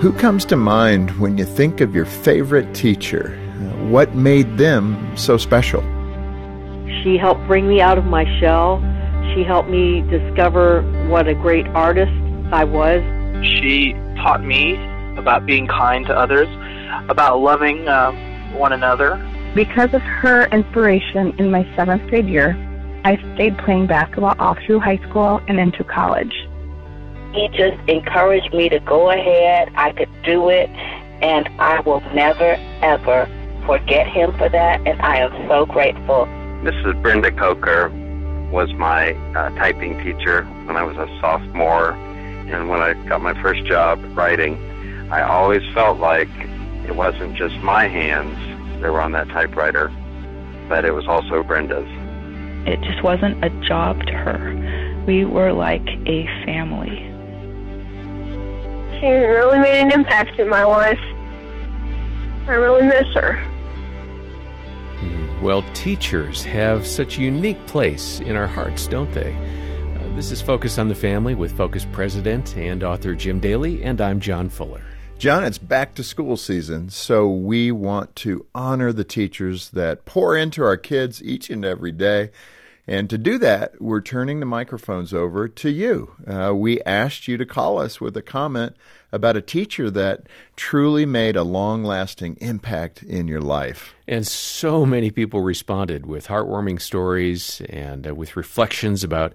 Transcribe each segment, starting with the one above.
Who comes to mind when you think of your favorite teacher? What made them so special? She helped bring me out of my shell. She helped me discover what a great artist I was. She taught me about being kind to others, about loving uh, one another. Because of her inspiration in my seventh grade year, I stayed playing basketball all through high school and into college. He just encouraged me to go ahead. I could do it, and I will never, ever forget him for that, and I am so grateful. Mrs. Brenda Coker was my uh, typing teacher when I was a sophomore, and when I got my first job writing, I always felt like it wasn't just my hands that were on that typewriter, but it was also Brenda's. It just wasn't a job to her. We were like a family. She really made an impact in my life. I really miss her. Well, teachers have such a unique place in our hearts, don't they? Uh, this is Focus on the Family with Focus President and author Jim Daly, and I'm John Fuller. John, it's back to school season, so we want to honor the teachers that pour into our kids each and every day. And to do that, we're turning the microphones over to you. Uh, we asked you to call us with a comment about a teacher that truly made a long lasting impact in your life. And so many people responded with heartwarming stories and uh, with reflections about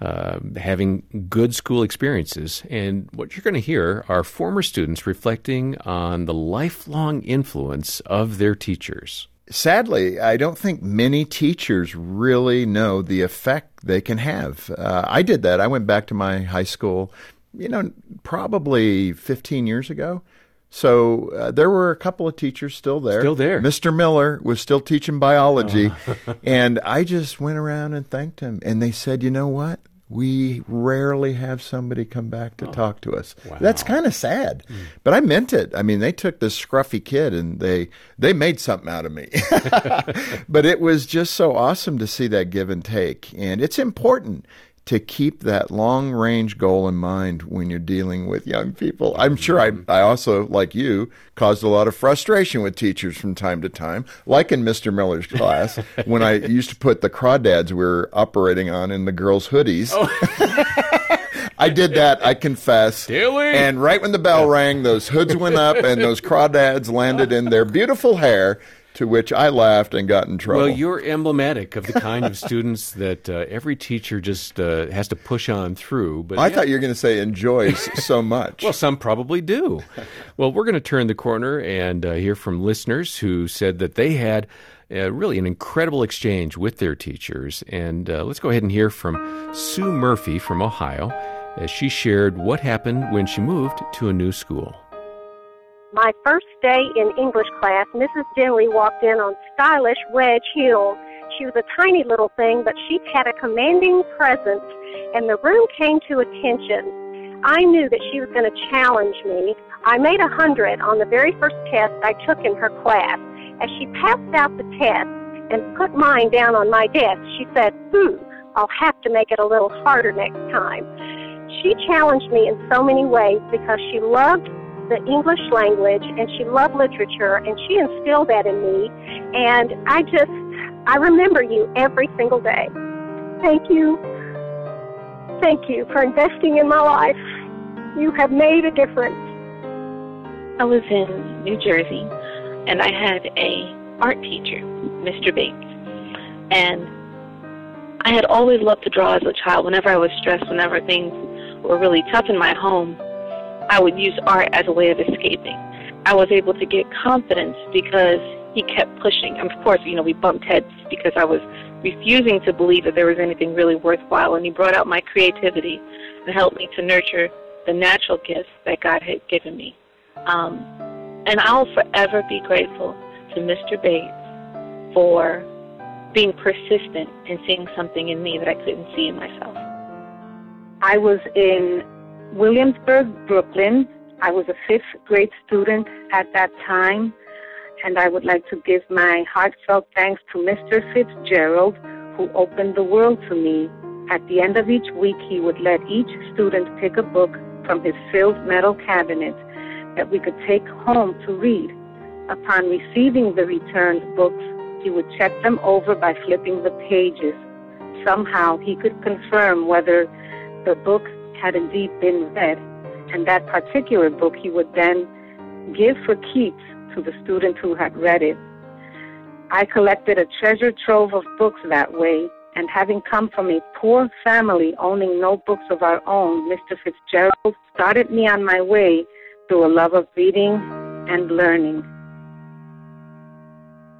uh, having good school experiences. And what you're going to hear are former students reflecting on the lifelong influence of their teachers sadly, I don't think many teachers really know the effect they can have. Uh, I did that. I went back to my high school, you know, probably 15 years ago. So uh, there were a couple of teachers still there. Still there. Mr. Miller was still teaching biology. Oh. and I just went around and thanked him. And they said, you know what? We rarely have somebody come back to oh, talk to us. Wow. That's kind of sad, mm. but I meant it. I mean, they took this scruffy kid and they they made something out of me. but it was just so awesome to see that give and take, and it's important to keep that long range goal in mind when you're dealing with young people. I'm sure I, I also, like you, caused a lot of frustration with teachers from time to time, like in Mr. Miller's class when I used to put the crawdads we were operating on in the girls' hoodies. Oh. I did that, I confess. And right when the bell rang, those hoods went up and those crawdads landed in their beautiful hair to which I laughed and got in trouble. Well, you're emblematic of the kind of students that uh, every teacher just uh, has to push on through. But I yeah. thought you were going to say enjoys so much. well, some probably do. well, we're going to turn the corner and uh, hear from listeners who said that they had. Uh, really, an incredible exchange with their teachers. And uh, let's go ahead and hear from Sue Murphy from Ohio as she shared what happened when she moved to a new school. My first day in English class, Mrs. Dinley walked in on stylish wedge heels. She was a tiny little thing, but she had a commanding presence, and the room came to attention. I knew that she was going to challenge me. I made a hundred on the very first test I took in her class. As she passed out the test and put mine down on my desk, she said, Hmm, I'll have to make it a little harder next time. She challenged me in so many ways because she loved the English language and she loved literature and she instilled that in me. And I just, I remember you every single day. Thank you. Thank you for investing in my life. You have made a difference. I was in New Jersey and I had a art teacher, Mr. Bates. And I had always loved to draw as a child. Whenever I was stressed, whenever things were really tough in my home, I would use art as a way of escaping. I was able to get confidence because he kept pushing. And of course, you know, we bumped heads because I was refusing to believe that there was anything really worthwhile. And he brought out my creativity and helped me to nurture the natural gifts that God had given me. Um, and I'll forever be grateful to Mr. Bates for being persistent and seeing something in me that I couldn't see in myself. I was in Williamsburg, Brooklyn. I was a fifth grade student at that time, and I would like to give my heartfelt thanks to Mr. Fitzgerald, who opened the world to me. At the end of each week, he would let each student pick a book from his filled metal cabinet that we could take home to read. Upon receiving the returned books, he would check them over by flipping the pages. Somehow he could confirm whether the book had indeed been read, and that particular book he would then give for keeps to the student who had read it. I collected a treasure trove of books that way, and having come from a poor family owning no books of our own, Mr. Fitzgerald started me on my way through a love of reading and learning.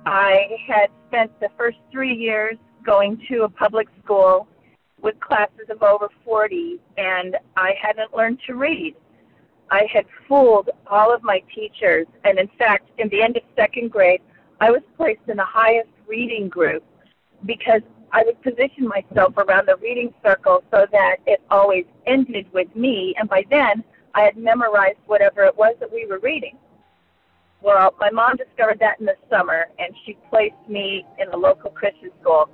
I had spent the first three years going to a public school with classes of over 40, and I hadn't learned to read. I had fooled all of my teachers, and in fact, in the end of second grade, I was placed in the highest reading group because I would position myself around the reading circle so that it always ended with me, and by then I had memorized whatever it was that we were reading. Well, my mom discovered that in the summer, and she placed me in a local Christian school.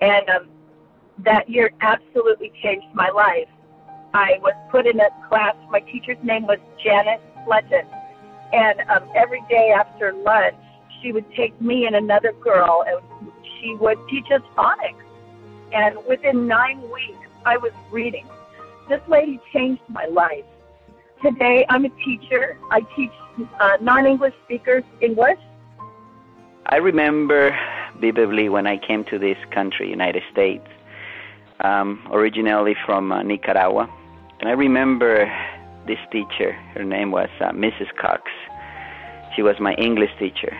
And um, that year absolutely changed my life. I was put in a class. My teacher's name was Janet Fletcher, and um, every day after lunch, she would take me and another girl, and she would teach us phonics. And within nine weeks, I was reading. This lady changed my life. Today, I'm a teacher. I teach uh, non-English speakers English. I remember vividly when I came to this country, United States um, originally from uh, Nicaragua. And I remember this teacher. Her name was uh, Mrs. Cox. She was my English teacher.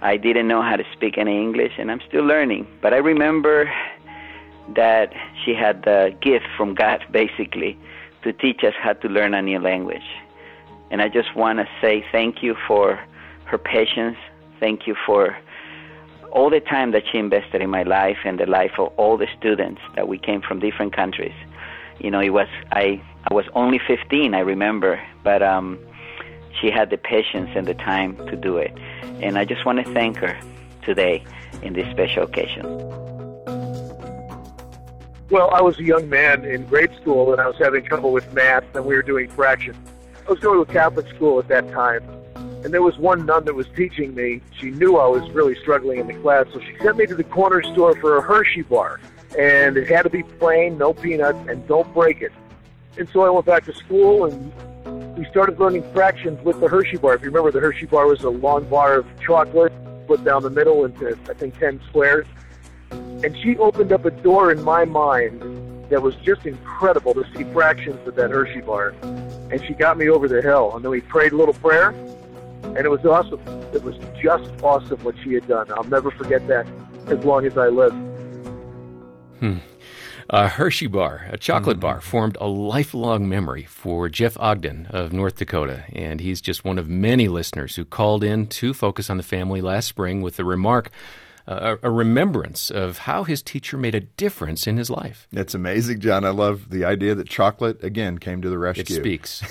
I didn't know how to speak any English, and I'm still learning. But I remember that she had the gift from God, basically, to teach us how to learn a new language. And I just want to say thank you for her patience. Thank you for all the time that she invested in my life and the life of all the students that we came from different countries. You know, it was I I was only 15, I remember, but um, she had the patience and the time to do it, and I just want to thank her today in this special occasion. Well, I was a young man in grade school and I was having trouble with math, and we were doing fractions. I was going to a Catholic school at that time, and there was one nun that was teaching me. She knew I was really struggling in the class, so she sent me to the corner store for a Hershey bar. And it had to be plain, no peanuts, and don't break it. And so I went back to school and we started learning fractions with the Hershey bar. If you remember, the Hershey bar was a long bar of chocolate split down the middle into, I think, 10 squares. And she opened up a door in my mind that was just incredible to see fractions with that Hershey bar. And she got me over the hill. And then we prayed a little prayer and it was awesome. It was just awesome what she had done. I'll never forget that as long as I live. Hmm. A Hershey bar, a chocolate mm-hmm. bar, formed a lifelong memory for Jeff Ogden of North Dakota. And he's just one of many listeners who called in to focus on the family last spring with the remark a, a, remembrance of how his teacher made a difference in his life. It's amazing, John. I love the idea that chocolate, again, came to the rescue. It speaks.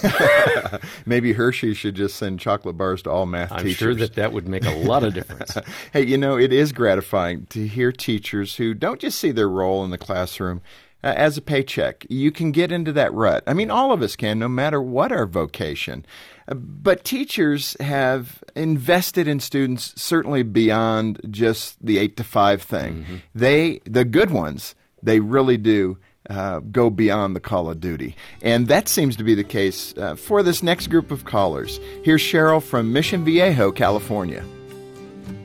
Maybe Hershey should just send chocolate bars to all math teachers. I'm sure that that would make a lot of difference. hey, you know, it is gratifying to hear teachers who don't just see their role in the classroom uh, as a paycheck. You can get into that rut. I mean, all of us can, no matter what our vocation. Uh, but teachers have invested in students certainly beyond just the eight to five thing. Mm-hmm. They, the good ones, they really do. Uh, go beyond the call of duty. And that seems to be the case uh, for this next group of callers. Here's Cheryl from Mission Viejo, California.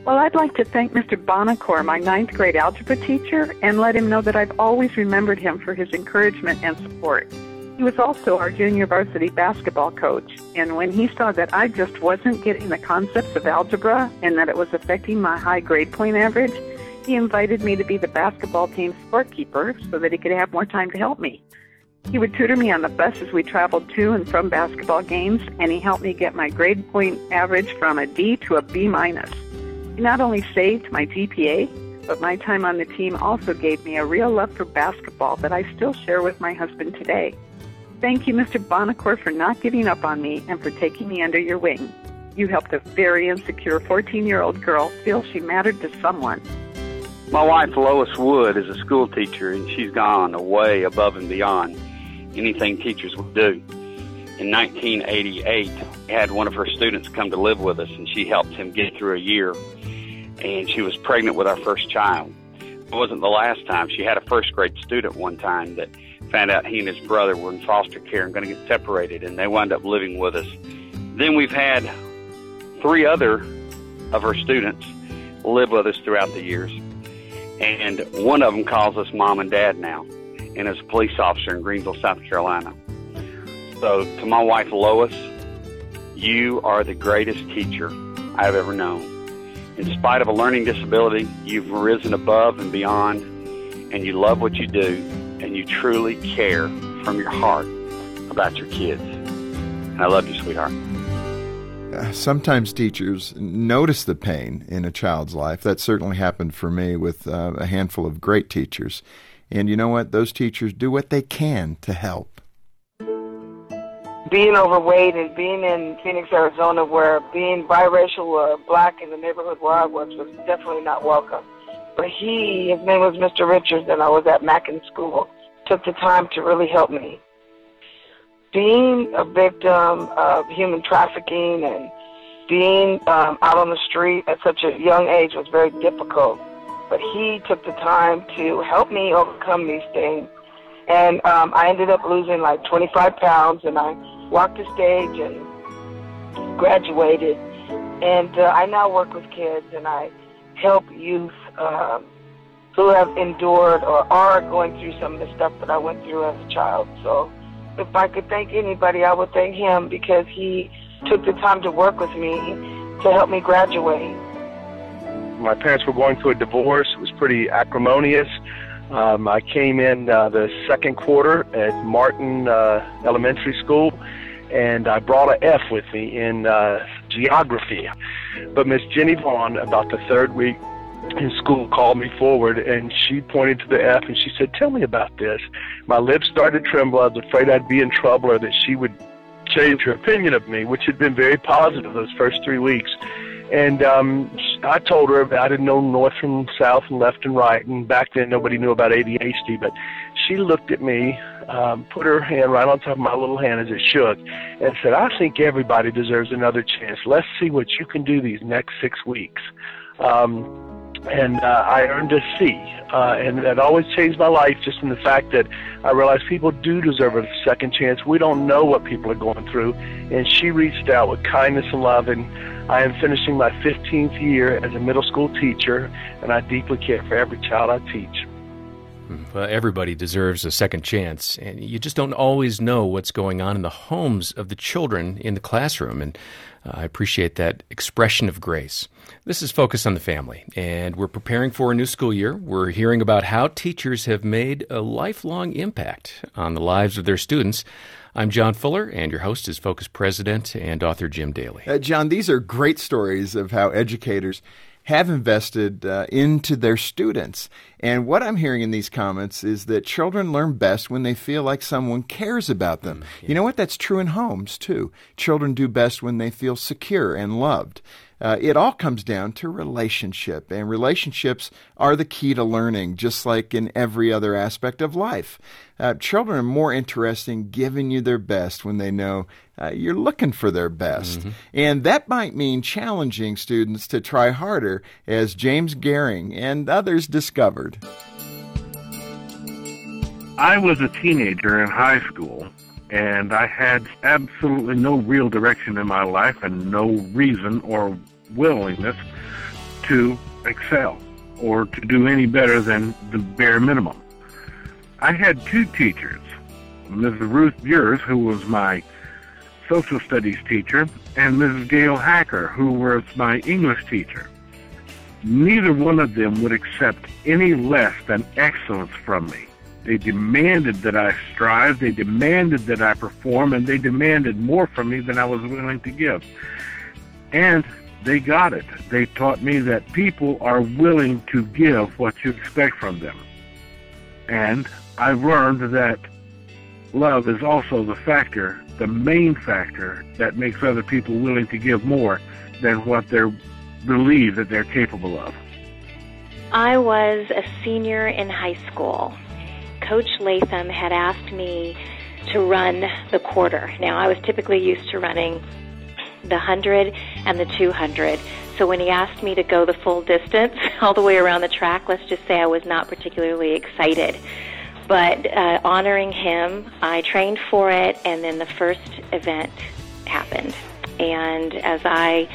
Well, I'd like to thank Mr. Bonacore, my ninth grade algebra teacher, and let him know that I've always remembered him for his encouragement and support. He was also our junior varsity basketball coach, and when he saw that I just wasn't getting the concepts of algebra and that it was affecting my high grade point average, he invited me to be the basketball team scorekeeper so that he could have more time to help me. He would tutor me on the bus as we traveled to and from basketball games, and he helped me get my grade point average from a D to a B minus. He not only saved my GPA, but my time on the team also gave me a real love for basketball that I still share with my husband today. Thank you, Mr. Bonacore, for not giving up on me and for taking me under your wing. You helped a very insecure 14 year old girl feel she mattered to someone. My wife, Lois Wood, is a school teacher, and she's gone way above and beyond anything teachers would do. In 1988, I had one of her students come to live with us, and she helped him get through a year. And she was pregnant with our first child. It wasn't the last time. She had a first grade student one time that found out he and his brother were in foster care and going to get separated, and they wound up living with us. Then we've had three other of her students live with us throughout the years, and one of them calls us mom and dad now, and is a police officer in Greenville, South Carolina. So, to my wife Lois, you are the greatest teacher I've ever known. In spite of a learning disability, you've risen above and beyond, and you love what you do and you truly care from your heart about your kids. And I love you, sweetheart. Uh, sometimes teachers notice the pain in a child's life. That certainly happened for me with uh, a handful of great teachers. And you know what? Those teachers do what they can to help. Being overweight and being in Phoenix, Arizona, where being biracial or black in the neighborhood where I was was definitely not welcome. But he, his name was Mr. Richards, and I was at Mackin School, took the time to really help me. Being a victim of human trafficking and being um, out on the street at such a young age was very difficult. But he took the time to help me overcome these things. And um, I ended up losing like 25 pounds, and I walked the stage and graduated. And uh, I now work with kids, and I help youth um, who have endured or are going through some of the stuff that I went through as a child. So if I could thank anybody, I would thank him because he took the time to work with me to help me graduate. My parents were going through a divorce. It was pretty acrimonious. Um, I came in uh, the second quarter at Martin uh, Elementary School, and I brought an F with me in uh, geography. But Miss Jenny Vaughn, about the third week in school, called me forward and she pointed to the F and she said, Tell me about this. My lips started to tremble. I was afraid I'd be in trouble or that she would change her opinion of me, which had been very positive those first three weeks. And um, I told her I didn't know north from south and left and right. And back then, nobody knew about ADHD. But she looked at me, um, put her hand right on top of my little hand as it shook, and said, I think everybody deserves another chance. Let's see what you can do these next six weeks. Um, and uh, I earned a C, uh, and that always changed my life. Just in the fact that I realized people do deserve a second chance. We don't know what people are going through, and she reached out with kindness and love. And I am finishing my 15th year as a middle school teacher, and I deeply care for every child I teach. Well, everybody deserves a second chance, and you just don't always know what's going on in the homes of the children in the classroom. And uh, I appreciate that expression of grace. This is Focus on the Family, and we're preparing for a new school year. We're hearing about how teachers have made a lifelong impact on the lives of their students. I'm John Fuller, and your host is Focus President and author Jim Daly. Uh, John, these are great stories of how educators have invested uh, into their students. And what I'm hearing in these comments is that children learn best when they feel like someone cares about them. Mm, yeah. You know what? That's true in homes, too. Children do best when they feel secure and loved. Uh, it all comes down to relationship, and relationships are the key to learning, just like in every other aspect of life. Uh, children are more interested in giving you their best when they know uh, you're looking for their best. Mm-hmm. And that might mean challenging students to try harder, as James Gehring and others discovered. I was a teenager in high school and I had absolutely no real direction in my life and no reason or willingness to excel or to do any better than the bare minimum. I had two teachers Mrs. Ruth Bures, who was my social studies teacher, and Mrs. Gail Hacker, who was my English teacher. Neither one of them would accept any less than excellence from me. They demanded that I strive, they demanded that I perform, and they demanded more from me than I was willing to give. And they got it. They taught me that people are willing to give what you expect from them. And I've learned that love is also the factor, the main factor that makes other people willing to give more than what they believe that they're capable of. I was a senior in high school. Coach Latham had asked me to run the quarter. Now, I was typically used to running the 100 and the 200. So when he asked me to go the full distance, all the way around the track, let's just say I was not particularly excited. But uh, honoring him, I trained for it, and then the first event happened. And as I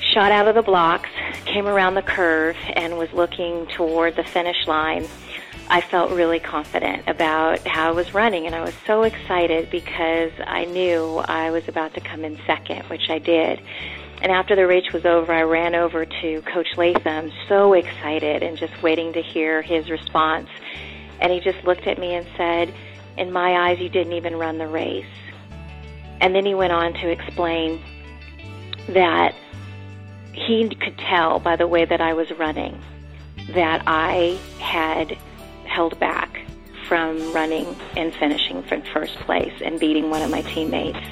shot out of the blocks, came around the curve, and was looking toward the finish line, I felt really confident about how I was running, and I was so excited because I knew I was about to come in second, which I did. And after the race was over, I ran over to Coach Latham, so excited and just waiting to hear his response. And he just looked at me and said, In my eyes, you didn't even run the race. And then he went on to explain that he could tell by the way that I was running that I had held back from running and finishing from first place and beating one of my teammates.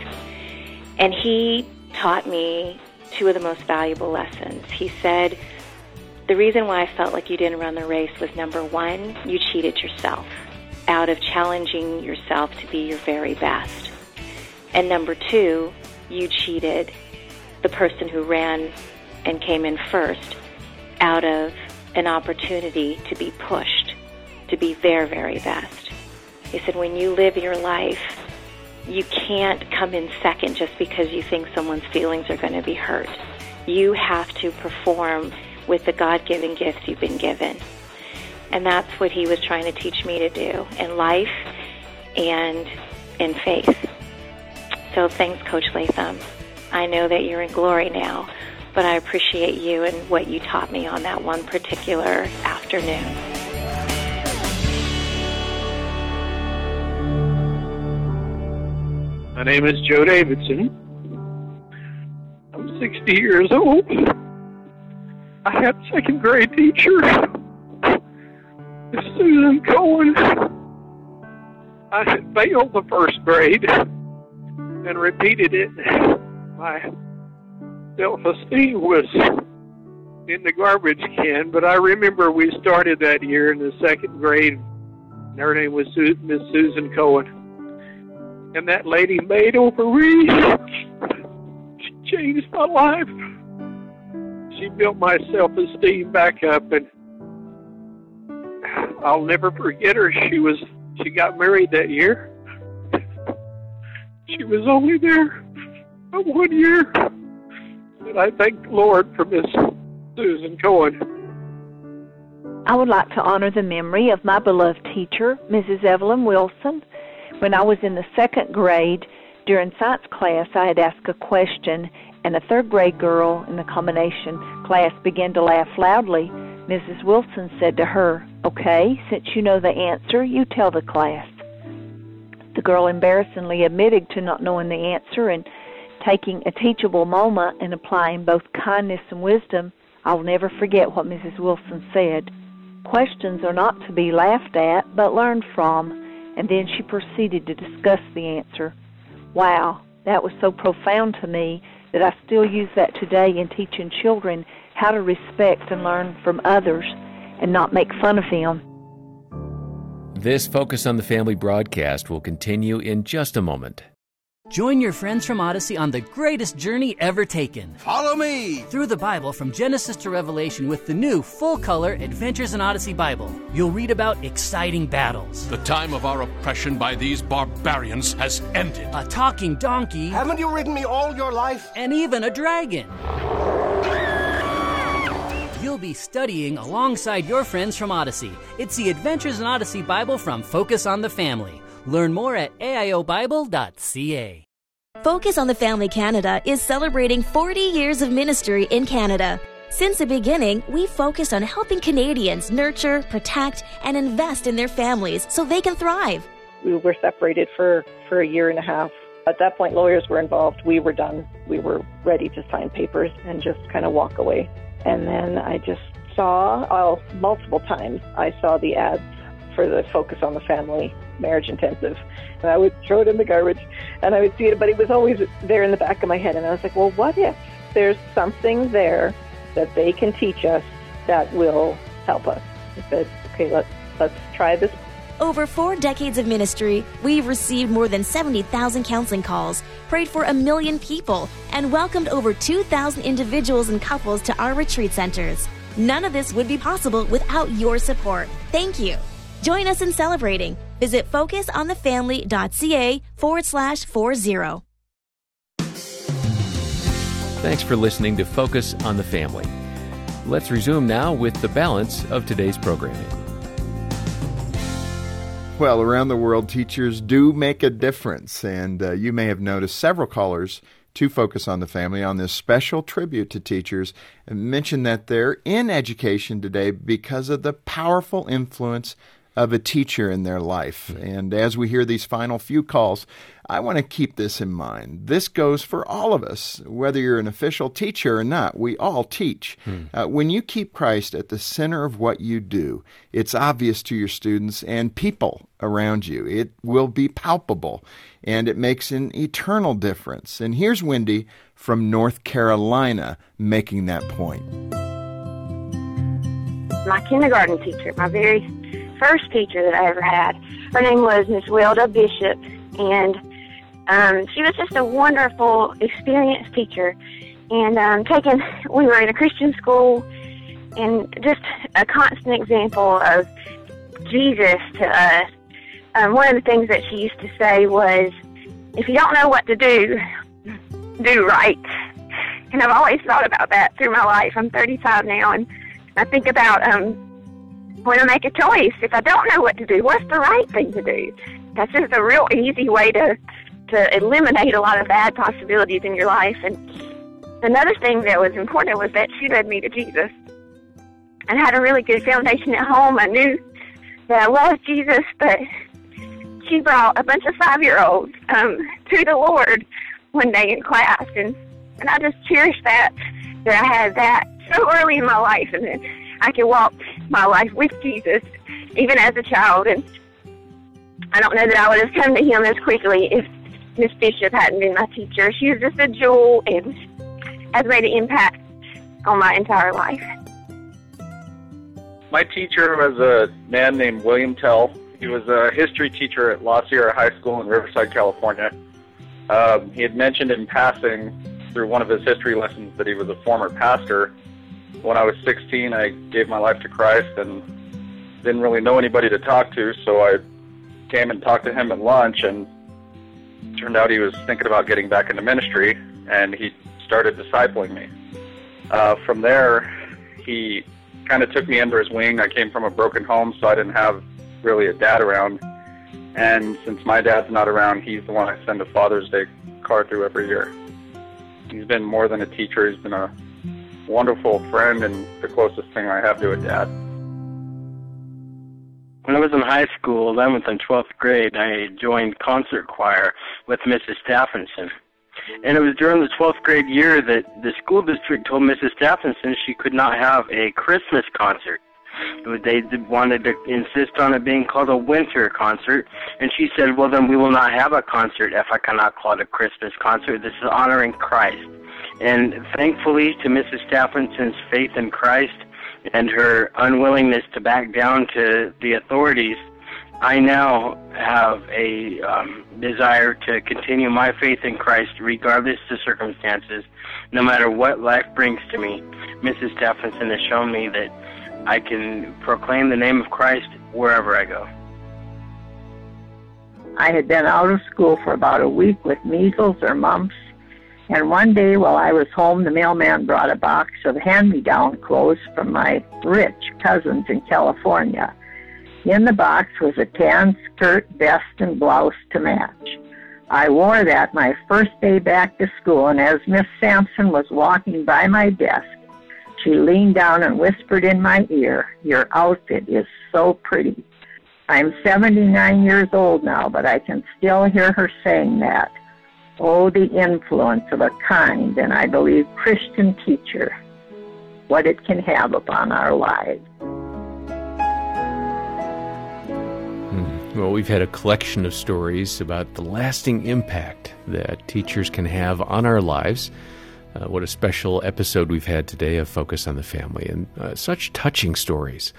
And he taught me two of the most valuable lessons. He said, The reason why I felt like you didn't run the race was number one, you cheated yourself out of challenging yourself to be your very best. And number two, you cheated the person who ran and came in first out of an opportunity to be pushed to be their very best. He said, when you live your life, you can't come in second just because you think someone's feelings are going to be hurt. You have to perform with the God given gifts you've been given. And that's what he was trying to teach me to do in life and in faith. So thanks, Coach Latham. I know that you're in glory now, but I appreciate you and what you taught me on that one particular afternoon. My name is Joe Davidson. I'm 60 years old. I had a second grade teacher, Susan Cohen. I had failed the first grade and repeated it. My self-esteem was in the garbage can, but I remember we started that year in the second grade. And her name was Miss Susan Cohen and that lady made over me. She changed my life. She built my self-esteem back up, and I'll never forget her. She was she got married that year. She was only there for one year, and I thank the Lord for Miss Susan Cohen. I would like to honor the memory of my beloved teacher, Mrs. Evelyn Wilson, when I was in the second grade, during science class, I had asked a question, and a third grade girl in the combination class began to laugh loudly. Mrs. Wilson said to her, Okay, since you know the answer, you tell the class. The girl embarrassingly admitted to not knowing the answer and taking a teachable moment and applying both kindness and wisdom. I'll never forget what Mrs. Wilson said. Questions are not to be laughed at, but learned from and then she proceeded to discuss the answer. Wow, that was so profound to me that I still use that today in teaching children how to respect and learn from others and not make fun of them. This Focus on the Family broadcast will continue in just a moment. Join your friends from Odyssey on the greatest journey ever taken. Follow me! Through the Bible from Genesis to Revelation with the new full color Adventures in Odyssey Bible. You'll read about exciting battles. The time of our oppression by these barbarians has ended. A talking donkey. Haven't you ridden me all your life? And even a dragon. You'll be studying alongside your friends from Odyssey. It's the Adventures in Odyssey Bible from Focus on the Family. Learn more at aiobible.ca. Focus on the Family Canada is celebrating 40 years of ministry in Canada. Since the beginning, we focused on helping Canadians nurture, protect, and invest in their families so they can thrive. We were separated for, for a year and a half. At that point, lawyers were involved. We were done. We were ready to sign papers and just kind of walk away. And then I just saw, oh, multiple times, I saw the ads for the Focus on the Family marriage intensive. And I would throw it in the garbage and I would see it, but it was always there in the back of my head. And I was like, well, what if there's something there that they can teach us that will help us? I said, okay, let's, let's try this. Over four decades of ministry, we've received more than 70,000 counseling calls, prayed for a million people, and welcomed over 2,000 individuals and couples to our retreat centers. None of this would be possible without your support. Thank you. Join us in celebrating. Visit focusonthefamily.ca forward slash 40. Thanks for listening to Focus on the Family. Let's resume now with the balance of today's programming. Well, around the world, teachers do make a difference, and uh, you may have noticed several callers to focus on the family on this special tribute to teachers and mention that they're in education today because of the powerful influence of a teacher in their life. And as we hear these final few calls, I want to keep this in mind. This goes for all of us, whether you're an official teacher or not. We all teach. Hmm. Uh, when you keep Christ at the center of what you do, it's obvious to your students and people around you. It will be palpable, and it makes an eternal difference. And here's Wendy from North Carolina making that point. My kindergarten teacher, my very first teacher that I ever had. Her name was Miss Wilda Bishop, and um, she was just a wonderful, experienced teacher. And um, taking, we were in a Christian school, and just a constant example of Jesus to us. Um, one of the things that she used to say was, "If you don't know what to do, do right." And I've always thought about that through my life. I'm 35 now, and I think about um, when I make a choice, if I don't know what to do, what's the right thing to do? That's just a real easy way to to eliminate a lot of bad possibilities in your life. And another thing that was important was that she led me to Jesus and had a really good foundation at home. I knew that I loved Jesus, but she brought a bunch of five year olds um, to the Lord one day in class, and and I just cherished that that I had that so early in my life, and then I could walk my life with Jesus, even as a child. And I don't know that I would have come to Him as quickly if Miss Bishop hadn't been my teacher. She was just a jewel and has made an impact on my entire life. My teacher was a man named William Tell. He was a history teacher at La Sierra High School in Riverside, California. Um, he had mentioned in passing through one of his history lessons that he was a former pastor when I was 16, I gave my life to Christ and didn't really know anybody to talk to, so I came and talked to him at lunch, and turned out he was thinking about getting back into ministry, and he started discipling me. Uh, from there, he kind of took me under his wing. I came from a broken home, so I didn't have really a dad around. And since my dad's not around, he's the one I send a Father's Day card through every year. He's been more than a teacher. He's been a wonderful friend and the closest thing I have to a dad. When I was in high school, 11th and 12th grade, I joined concert choir with Mrs. Stephenson. And it was during the 12th grade year that the school district told Mrs. Stephenson she could not have a Christmas concert. They wanted to insist on it being called a winter concert, and she said, Well, then we will not have a concert if I cannot call it a Christmas concert. This is honoring Christ. And thankfully, to Mrs. Stephenson's faith in Christ and her unwillingness to back down to the authorities, I now have a um, desire to continue my faith in Christ regardless of circumstances, no matter what life brings to me. Mrs. Stephenson has shown me that I can proclaim the name of Christ wherever I go. I had been out of school for about a week with measles or mumps and one day while I was home, the mailman brought a box of hand me down clothes from my rich cousins in California. In the box was a tan skirt, vest, and blouse to match. I wore that my first day back to school, and as Miss Sampson was walking by my desk, she leaned down and whispered in my ear, Your outfit is so pretty. I'm 79 years old now, but I can still hear her saying that. Oh, the influence of a kind and I believe Christian teacher, what it can have upon our lives. Hmm. Well, we've had a collection of stories about the lasting impact that teachers can have on our lives. Uh, what a special episode we've had today of Focus on the Family and uh, such touching stories.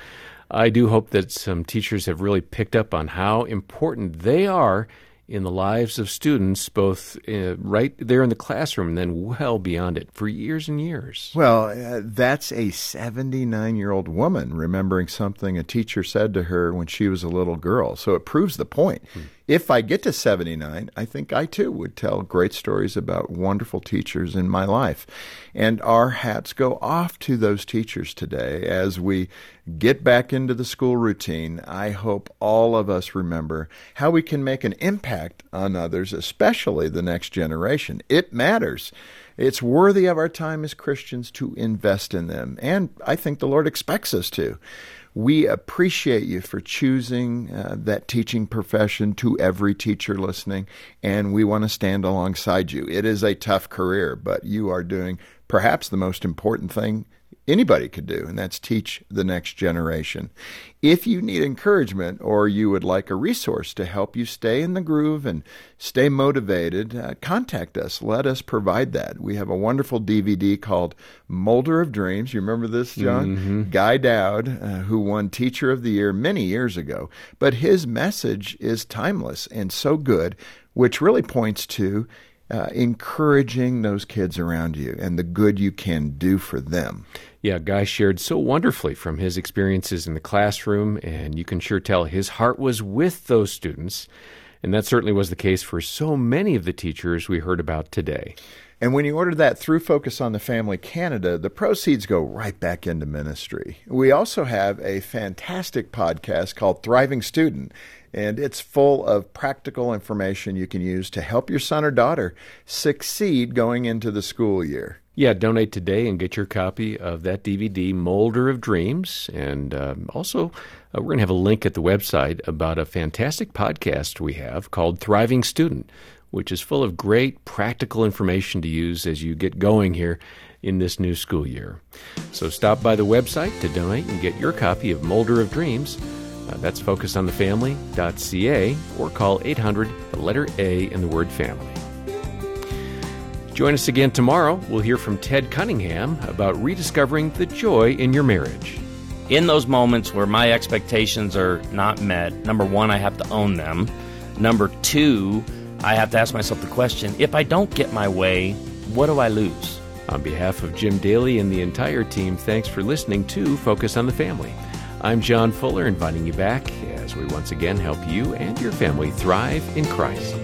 I do hope that some teachers have really picked up on how important they are in the lives of students, both uh, right there in the classroom and then well beyond it for years and years. Well, uh, that's a 79 year old woman remembering something a teacher said to her when she was a little girl. So it proves the point. Hmm. If I get to 79, I think I too would tell great stories about wonderful teachers in my life. And our hats go off to those teachers today as we get back into the school routine. I hope all of us remember how we can make an impact on others, especially the next generation. It matters. It's worthy of our time as Christians to invest in them, and I think the Lord expects us to. We appreciate you for choosing uh, that teaching profession to every teacher listening, and we want to stand alongside you. It is a tough career, but you are doing perhaps the most important thing anybody could do, and that's teach the next generation. If you need encouragement or you would like a resource to help you stay in the groove and stay motivated, uh, contact us. Let us provide that. We have a wonderful DVD called Molder of Dreams. You remember this, John? Mm-hmm. Guy Doud, uh, who won Teacher of the Year many years ago, but his message is timeless and so good, which really points to uh, encouraging those kids around you and the good you can do for them. Yeah, Guy shared so wonderfully from his experiences in the classroom, and you can sure tell his heart was with those students. And that certainly was the case for so many of the teachers we heard about today. And when you order that through Focus on the Family Canada, the proceeds go right back into ministry. We also have a fantastic podcast called Thriving Student, and it's full of practical information you can use to help your son or daughter succeed going into the school year. Yeah, donate today and get your copy of that DVD, Molder of Dreams. And um, also, uh, we're going to have a link at the website about a fantastic podcast we have called Thriving Student, which is full of great practical information to use as you get going here in this new school year. So stop by the website to donate and get your copy of Molder of Dreams. Uh, that's focusonthefamily.ca or call 800 the letter A in the word family. Join us again tomorrow. We'll hear from Ted Cunningham about rediscovering the joy in your marriage. In those moments where my expectations are not met, number one, I have to own them. Number two, I have to ask myself the question if I don't get my way, what do I lose? On behalf of Jim Daly and the entire team, thanks for listening to Focus on the Family. I'm John Fuller, inviting you back as we once again help you and your family thrive in Christ.